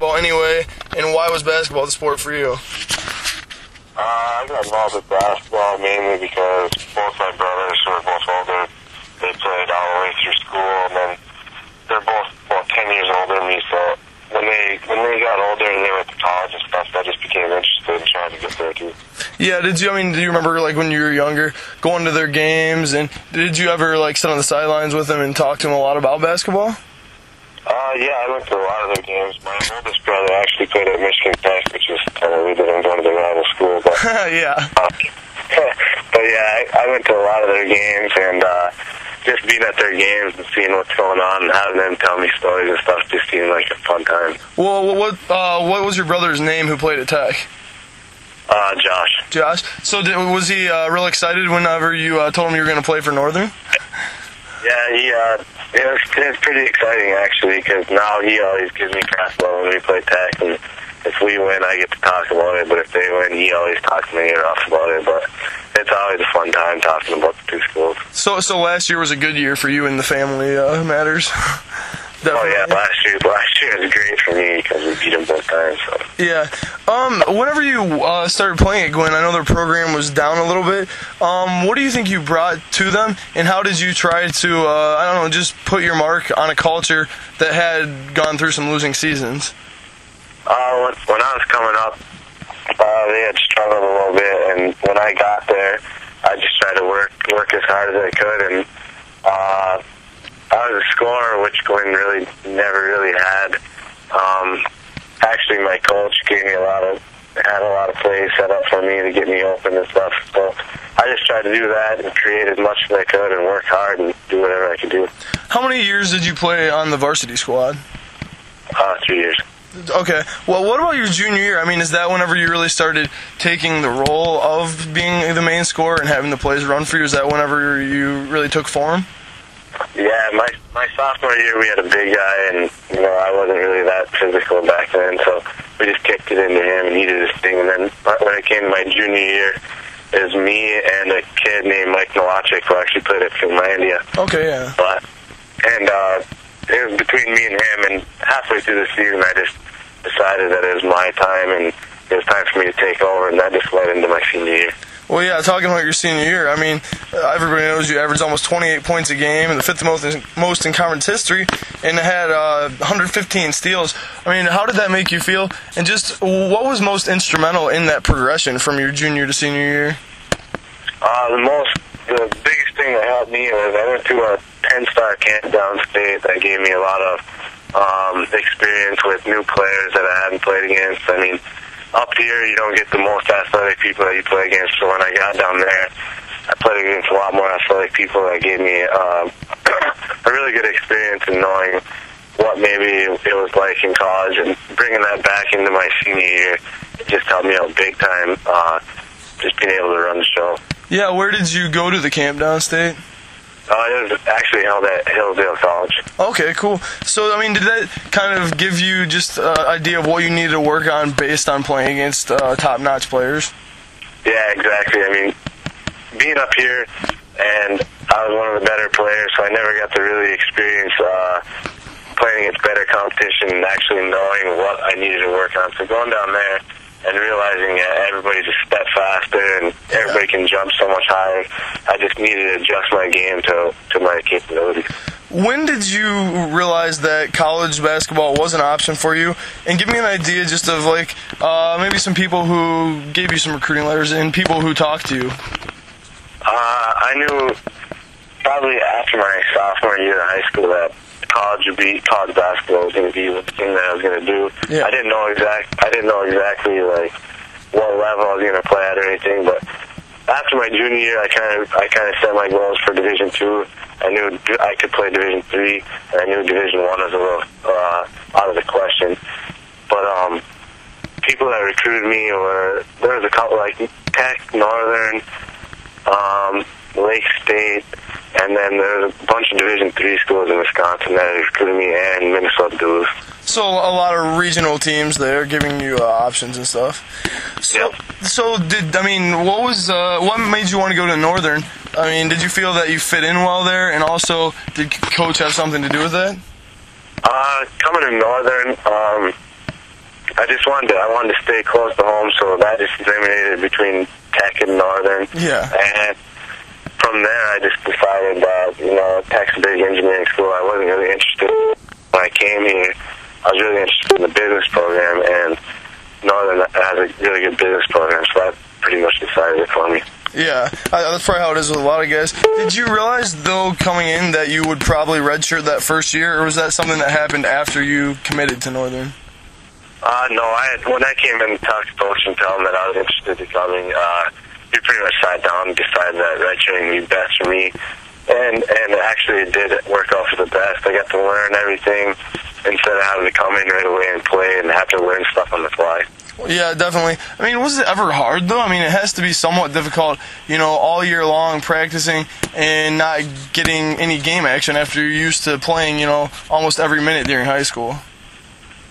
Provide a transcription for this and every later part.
Well, anyway, and why was basketball the sport for you? Uh, I got involved with basketball mainly because both my brothers, who are both older, they played all the way through school, and then they're both about 10 years older than me, so when they when they got older and they went to college and stuff, I just became interested in trying to get there too. Yeah, did you? I mean, do you remember like when you were younger, going to their games, and did you ever like sit on the sidelines with them and talk to them a lot about basketball? Uh, yeah, I went to a lot of their games. My oldest brother actually played at Michigan Tech, which is kind of weird that I'm going to the rival school, but yeah. uh, but yeah, I, I went to a lot of their games and uh, just being at their games and seeing what's going on and having them tell me stories and stuff just seemed like a fun time. Well, what uh, what was your brother's name who played at Tech? Uh, Josh. Josh. So did, was he uh, real excited whenever you uh, told him you were going to play for Northern? Yeah, he, uh, it was, it was pretty exciting actually because now he always gives me crap about when we play Tech and if we win I get to talk about it, but if they win he always talks to me rough about it, but it's always a fun time talking about the two schools. So so last year was a good year for you and the family uh, matters. Oh yeah, last year, last year was great for me because we beat them both times. So. Yeah. Um, whenever you uh, started playing at Gwinn, I know their program was down a little bit. Um, what do you think you brought to them, and how did you try to, uh, I don't know, just put your mark on a culture that had gone through some losing seasons? Uh, when, when I was coming up, uh, they had struggled a little bit, and when I got there, I just tried to work work as hard as I could, and uh, I was a scorer, which Gwinn really never really had. Um, actually, my coach gave me a lot of had a lot of plays set up for me to get me open and stuff. So I just tried to do that and create as much as I could and work hard and do whatever I could do. How many years did you play on the varsity squad? Uh, three years. Okay. Well, what about your junior year? I mean, is that whenever you really started taking the role of being the main scorer and having the plays run for you? Is that whenever you really took form? Yeah, my my sophomore year we had a big guy, and you know I wasn't really that physical back then, so we just kicked it into him, and he did his thing. And then when it came to my junior year, it was me and a kid named Mike Nowacek who actually played at Finlandia. Okay, yeah. But and uh, it was between me and him, and halfway through the season, I just decided that it was my time, and it was time for me to take over, and that just led into my senior year. Well, yeah, talking about your senior year, I mean, uh, everybody knows you averaged almost 28 points a game and the fifth most in, most in conference history, and had uh, 115 steals. I mean, how did that make you feel? And just what was most instrumental in that progression from your junior to senior year? Uh, the most, the biggest thing that helped me was I went to a 10-star camp downstate that gave me a lot of um, experience with new players that I hadn't played against. I mean, up here you don't get the most athletic people that you play against. So when I got down there, I played against a lot more athletic people that gave me um, a really good experience in knowing what maybe it was like in college and bringing that back into my senior year. Just helped me out big time. Uh, just being able to run the show. Yeah, where did you go to the camp downstate? Uh, it was actually held at Hillsdale College. Okay, cool. So, I mean, did that kind of give you just an uh, idea of what you needed to work on based on playing against uh, top-notch players? Yeah, exactly. I mean, being up here, and I was one of the better players, so I never got to really experience uh, playing against better competition and actually knowing what I needed to work on. So going down there and realizing that everybody's a step faster and everybody can jump so much higher, I just needed to adjust my game to to my capabilities. When did you realize that college basketball was an option for you? And give me an idea just of like uh, maybe some people who gave you some recruiting letters and people who talked to you. Uh, I knew probably after my sophomore year of high school that college would be college basketball was going to be the thing that I was going to do. Yeah. I didn't know exact. I didn't know exactly like what level I was going to play at or anything, but after my junior year, I kind of I kind of set my goals for Division Two. I knew I could play Division Three, and I knew Division One was a little uh, out of the question. But um, people that recruited me were there was a couple like Tech, Northern, um, Lake State, and then there's a bunch of Division Three schools in Wisconsin that recruited me, and Minnesota Duluth. So a lot of regional teams there giving you uh, options and stuff. So, Yep. so did I mean what was uh, what made you want to go to Northern? I mean, did you feel that you fit in well there, and also did coach have something to do with that? Uh, coming to Northern, um, I just wanted to, I wanted to stay close to home, so that just eliminated between Tech and Northern. Yeah. And from there, I just decided that you know Tech's a big engineering school. I wasn't really interested when I came here. I was really interested in the business program, and Northern has a really good business program, so that pretty much decided it for me. Yeah, uh, that's probably how it is with a lot of guys. Did you realize, though, coming in that you would probably redshirt that first year, or was that something that happened after you committed to Northern? Uh, no, I had, when I came in and talked to coach and tell him that I was interested in coming, uh, we pretty much sat down and decided that would be best for me. And and actually it did work out for the best. I got to learn everything instead of having to come in right away and play and have to learn stuff on the fly. Yeah, definitely. I mean, was it ever hard though? I mean, it has to be somewhat difficult, you know, all year long practicing and not getting any game action after you're used to playing, you know, almost every minute during high school.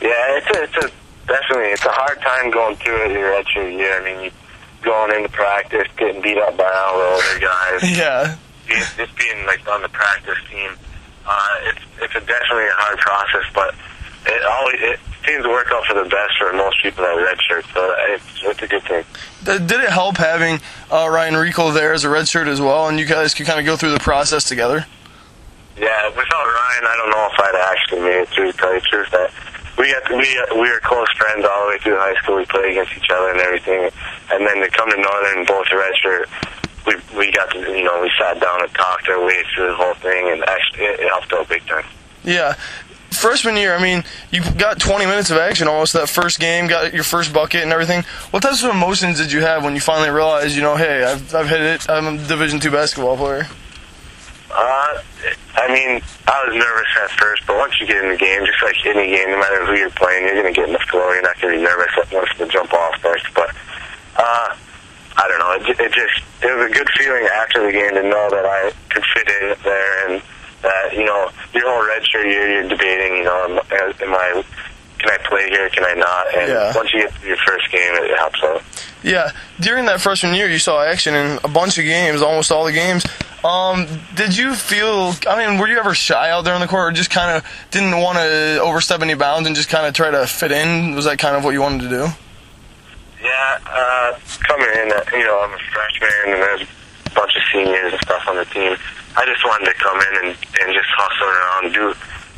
Yeah, it's a, it's a definitely it's a hard time going through it your redshirt year. I mean, you going into practice, getting beat up by all the older guys. Yeah. Just being like on the practice team, uh, it's it's a definitely a hard process, but it always it seems to work out for the best for most people that redshirt. So it's it's a good thing. Did did it help having uh, Ryan Rico there as a redshirt as well, and you guys could kind of go through the process together? Yeah, without Ryan, I don't know if I'd actually made it through. To tell you the truth, that we got we uh, we were close friends all the way through high school. We played against each other and everything, and then to come to Northern, both redshirt, we we got to you know we sat down and talked our way through the whole thing, and actually it, it helped out big time. Yeah. Freshman year, I mean, you got 20 minutes of action almost that first game, got your first bucket and everything. What types of emotions did you have when you finally realized, you know, hey, I've, I've hit it, I'm a Division two basketball player? Uh, I mean, I was nervous at first, but once you get in the game, just like any game, no matter who you're playing, you're going to get in the flow. You're not going to be nervous once the jump off starts. But uh, I don't know. It, it just it was a good feeling after the game to know that I could fit in there and that you know your whole redshirt year you're debating. You know, am, am I can I play here? Can I not? And Yeah. once you get to your first game, it, it helps out. Yeah, during that freshman year, you saw action in a bunch of games, almost all the games. Um, did you feel? I mean, were you ever shy out there on the court, or just kind of didn't want to overstep any bounds and just kind of try to fit in? Was that kind of what you wanted to do? Yeah, uh, coming in, uh, you know, I'm a freshman and there's a bunch of seniors and stuff on the team. I just wanted to come in and, and just hustle around, do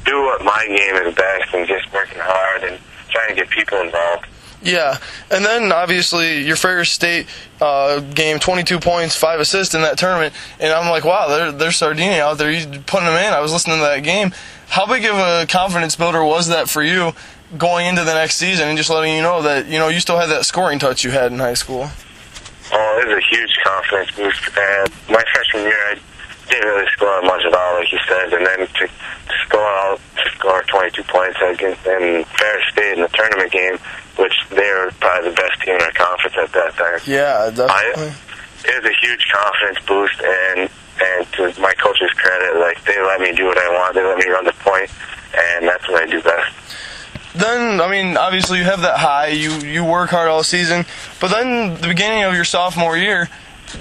do what my game is best, and just working hard and trying to get people involved. Yeah, and then obviously your Ferris State uh, game, 22 points, five assists in that tournament, and I'm like, wow, there, there's Suardini out there. He's putting them in. I was listening to that game. How big of a confidence builder was that for you going into the next season, and just letting you know that you know you still had that scoring touch you had in high school? Oh, it was a huge confidence boost. And my freshman year, I didn't really score much at all, like you said. And then to, score out, score 22 points against in Ferris State in the tournament game, which they're probably the best team in our conference at that time. Yeah, definitely. it was a huge confidence boost and and to my coach's credit, like they let me do what I want. They let me run the point, and that's what I do best. then I mean, obviously you have that high. You you work hard all season, but then the beginning of your sophomore year,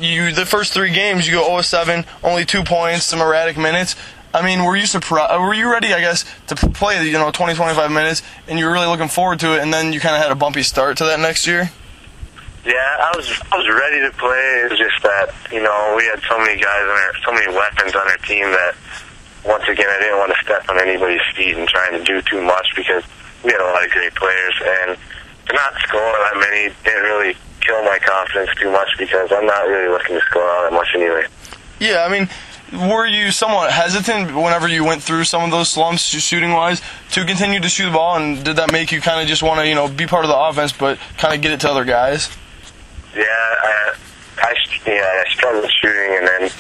you the first three games you go 0 7, only two points, some erratic minutes. I mean, were you surprised? Uh, were you ready? I guess to play you know 20 25 minutes, and you were really looking forward to it, and then you kind of had a bumpy start to that next year. Yeah, I was I was ready to play. It was just that you know we had so many guys on our so many weapons on our team that once again I didn't want to step on anybody's feet and trying to do too much because we had a lot of great players and to not score that many didn't really kill my confidence too much because I'm not really looking to score all that much anyway. Yeah, I mean, were you somewhat hesitant whenever you went through some of those slumps, shooting wise, to continue to shoot the ball? And did that make you kind of just want to, you know, be part of the offense, but kind of get it to other guys? Yeah, I, I yeah I struggled shooting and then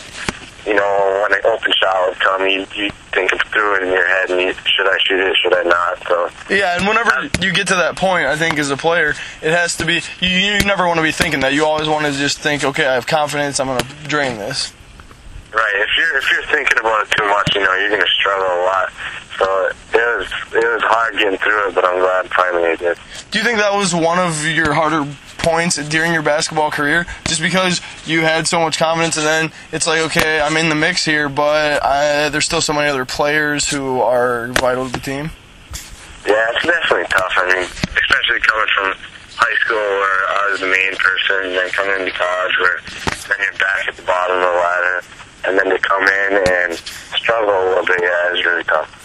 you know when an open shot would come, you you think through it in your head and you, should I shoot it, should I not? So Yeah, and whenever you get to that point, I think as a player, it has to be. You, you never want to be thinking that. You always want to just think, okay, I have confidence. I'm going to drain this. Right. If you're if you're thinking about it too much, you know, you're gonna struggle a lot. So it was it was hard getting through it, but I'm glad finally I did. Do you think that was one of your harder points during your basketball career? Just because you had so much confidence, and then it's like, okay, I'm in the mix here, but I, there's still so many other players who are vital to the team. Yeah, it's definitely tough. I mean, especially coming from high school where I was the main person, and then coming into college where then you're back at the bottom of the ladder, and then to come in and struggle a little bit, yeah, is really tough.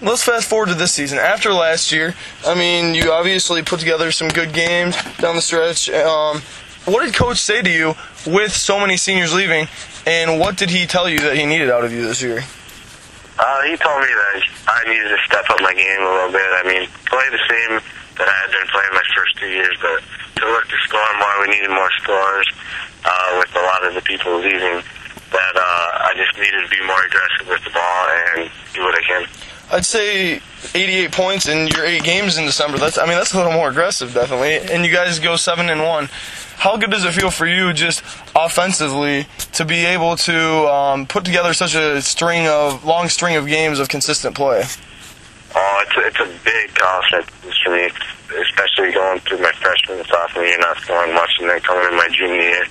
Let's fast forward to this season. After last year, I mean, you obviously put together some good games down the stretch. Um, what did coach say to you with so many seniors leaving, and what did he tell you that he needed out of you this year? Uh, he told me that I needed to step up my game a little bit. I mean, play the same that I had been playing my first two years, but to look to score more, we needed more scores uh, with a lot of the people leaving. That uh, I just needed to be more aggressive with the ball and do what I can. I'd say 88 points in your eight games in December. That's I mean that's a little more aggressive, definitely. And you guys go seven and one. How good does it feel for you, just offensively, to be able to um, put together such a string of long string of games of consistent play? Oh, it's a, it's a big confidence boost for me, especially going through my freshman and sophomore year, not scoring much, and then coming in my junior year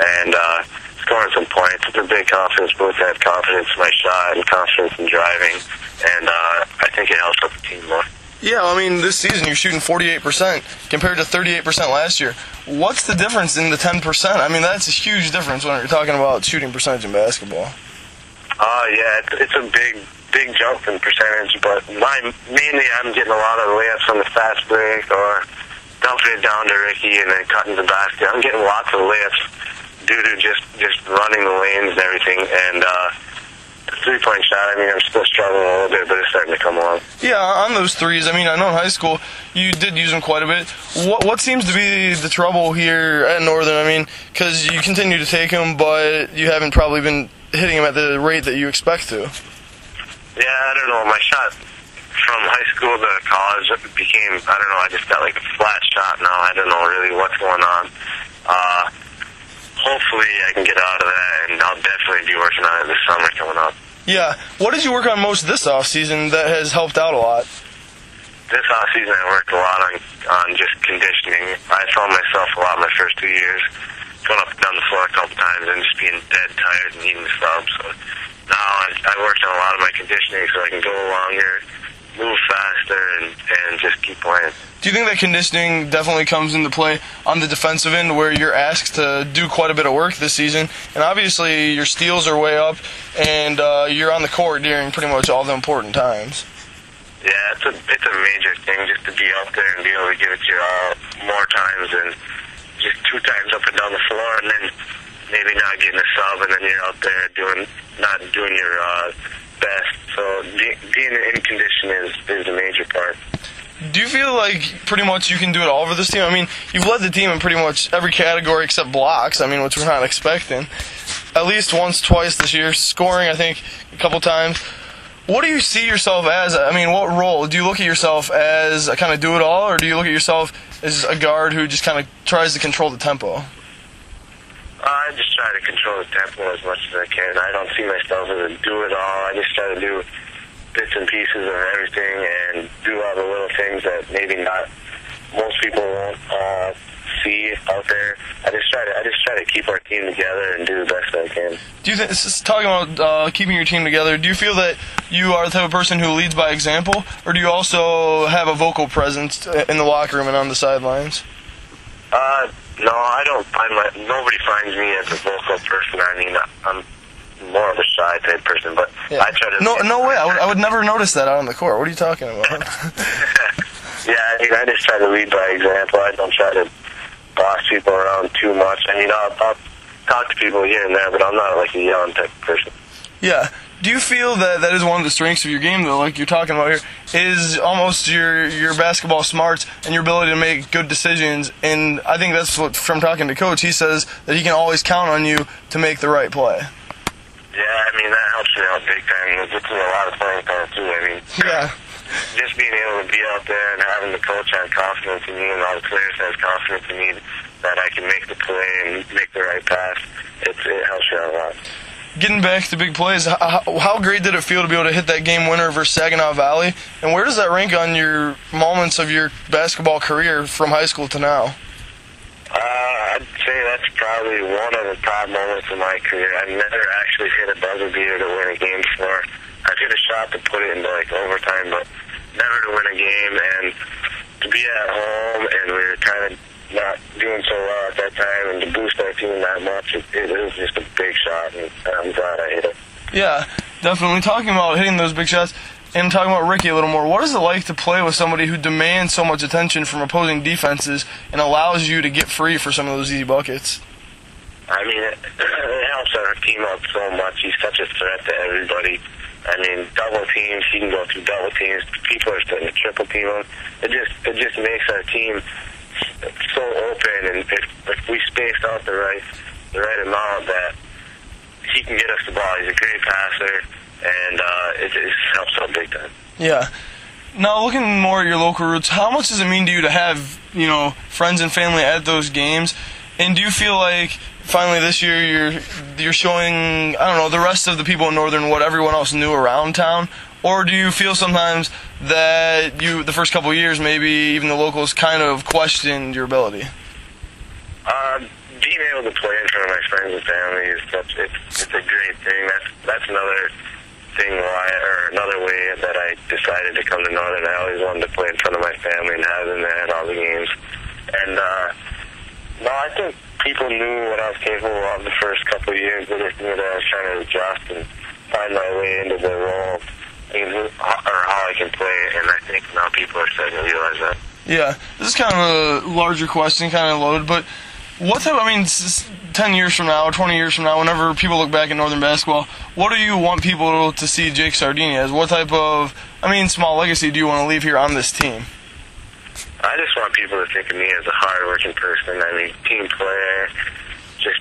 and uh, scoring some points. It's a big confidence boost. I have confidence in my shot and confidence in driving, and uh, I think it helps out the team more. Yeah, I mean, this season you're shooting 48% compared to 38% last year. What's the difference in the 10%? I mean, that's a huge difference when you're talking about shooting percentage in basketball. Uh, yeah, it's, it's a big, big jump in percentage, but my, mainly I'm getting a lot of layups on the fast break or dumping it down to Ricky and then cutting the basket. I'm getting lots of layups due to just, just running the lanes and everything, and, uh, three point shot, I mean, I'm still struggling a little bit, but it's starting to come along. Yeah, on those threes, I mean, I know in high school you did use them quite a bit. What what seems to be the trouble here at Northern? I mean, because you continue to take them, but you haven't probably been hitting them at the rate that you expect to. Yeah, I don't know. My shot from high school to college became, I don't know, I just got like a flat shot now. I don't know really what's going on. Uh, hopefully I can get out of that, and I'll definitely be working on it this summer coming up. Yeah. What did you work on most this off season that has helped out a lot? This off season, I worked a lot on on just conditioning. I found myself a lot my first two years, going up and down the floor a couple times and just being dead tired and needing to stop. So now I, I worked on a lot of my conditioning so I can go longer, move faster, and and just keep playing. Do you think that conditioning definitely comes into play on the defensive end where you're asked to do quite a bit of work this season? And obviously your steals are way up and uh, you're on the court during pretty much all the important times. Yeah, it's a it's a major thing just to be out there and be able to give it your all more times than just two times up and down the floor, and then maybe not getting a sub, and then you're out there doing not doing your uh, best. So be, being in condition is is a major part. Do you feel like pretty much you can do it all for this team? I mean, you've led the team in pretty much every category except blocks. I mean, which we're not expecting. At least once, twice this year, scoring. I think a couple times. What do you see yourself as? I mean, what role do you look at yourself as? A kind of do it all, or do you look at yourself as a guard who just kind of tries to control the tempo? I just try to control the tempo as much as I can. I don't see myself as a do it all. I just try to do bits and pieces of everything and do all the little things that maybe not most people won't uh, see out there. I just try to I just try to keep our team together and do the best that I can. Do you think, this is talking about uh, keeping your team together, do you feel that you are the type of person who leads by example, or do you also have a vocal presence in the locker room and on the sidelines? Uh, no, I don't find my nobody finds me as a vocal person. I mean, I'm more of a shy type person, but Yeah. I try to. No, no way. I would, I would never notice that out on the court. What are you talking about? yeah, I mean, I just try to lead by example. I don't try to boss people around too much. I mean, I'll, I'll talk to people here and there, but I'm not like a yelling type person. Yeah. Do you feel that that is one of the strengths of your game, though, like you're talking about here, is almost your your basketball smarts and your ability to make good decisions? And I think that's what, from talking to coach, he says that he can always count on you to make the right play. Yeah, I mean, that helps me out big time. It gives me a lot of playing time, too. I mean, Yeah. just being able to be out there and having the coach have confidence in me and all the players have confidence in me that I can make the play and make the right pass, it, it helps me out a lot. Getting back to big plays, how, how great did it feel to be able to hit that game winner versus Saginaw Valley? And where does that rank on your moments of your basketball career from high school to now? Uh, I'd say that's probably one of the top moments in my career. I've never actually hit a buzzer beater to win a game before. I've hit a shot to put it into like overtime, but never to win a game. And to be at home and we were kind of not doing so well at that time, and to boost our team that much, it, it was just a big shot, and I'm glad I hit it. Yeah, definitely. Talking about hitting those big shots and talking about Ricky a little more, what is it like to play with somebody who demands so much attention from opposing defenses and allows you to get free for some of those easy buckets? I mean, it, it helps our team out so much. He's such a threat to everybody. I mean, double teams, he can go through double teams. People are starting to triple team him. It just it just makes our team so open, and if, if we space out the right the right amount, that he can get us the ball. He's a great passer, and uh, it just helps out big time. Yeah. Now, looking more at your local roots, how much does it mean to you to have, you know, friends and family at those games? And do you feel like finally this year you're you're showing I don't know the rest of the people in Northern what everyone else knew around town, or do you feel sometimes that you the first couple years maybe even the locals kind of questioned your ability? Uh, being able to play in front of my friends and family is such it's it's a great thing. That's that's another thing why or another way that I decided to come to Northern. I always wanted to play in front of my family and have them there at all the games. And uh, no, I think people knew what I was capable of the first couple of years. They just knew that I was trying to adjust and find my way into the role and who- or how I can play. it, And I think now people are starting to realize that. Yeah, this is kind of a larger question, kind of loaded, but what type? I mean, ten years from now, twenty years from now, whenever people look back at Northern basketball, what do you want people to see Jake Suardini as? What type of, I mean, small legacy do you want to leave here on this team? I just want people to think of me as a hard-working person. I mean, team player, just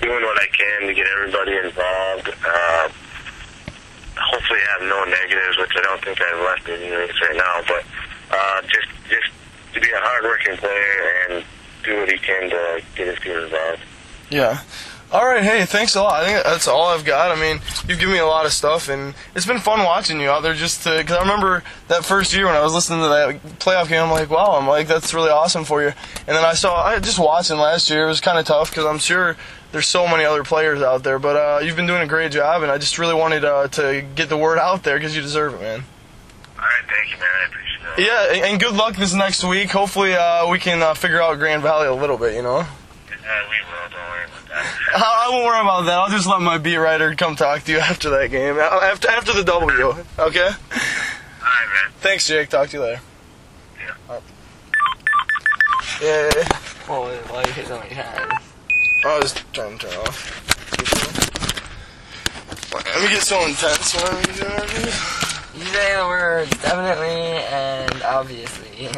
doing what I can to get everybody involved. Uh, hopefully, have no negatives, which I don't think I've left anyways right now. But uh, just, just to be a hard-working player and do what he can to get his team involved. Yeah. All right, hey, thanks a lot. I think that's all I've got. I mean, you've given me a lot of stuff, and it's been fun watching you out there. Just because I remember that first year when I was listening to that playoff game, I'm like, wow, I'm like, that's really awesome for you. And then I saw, I just watching last year. It was kind of tough because I'm sure there's so many other players out there, but uh, you've been doing a great job, and I just really wanted uh, to get the word out there because you deserve it, man. All right, thank you, man. I appreciate it. Yeah, and- and good luck this next week. Hopefully, uh, we can uh, figure out Grand Valley a little bit, you know. Uh, we will. Don't worry about that. I I won't worry about that. I'll just let my beat writer come talk to you after that game. After after the W. Okay. All right, man. Thanks, Jake. Talk to you later. Yeah. Yeah. yeah, yeah. Well, why are you hitting on your hand? Oh, I was trying to turn off. Let me get so intense whenever. You say the words definitely and obviously.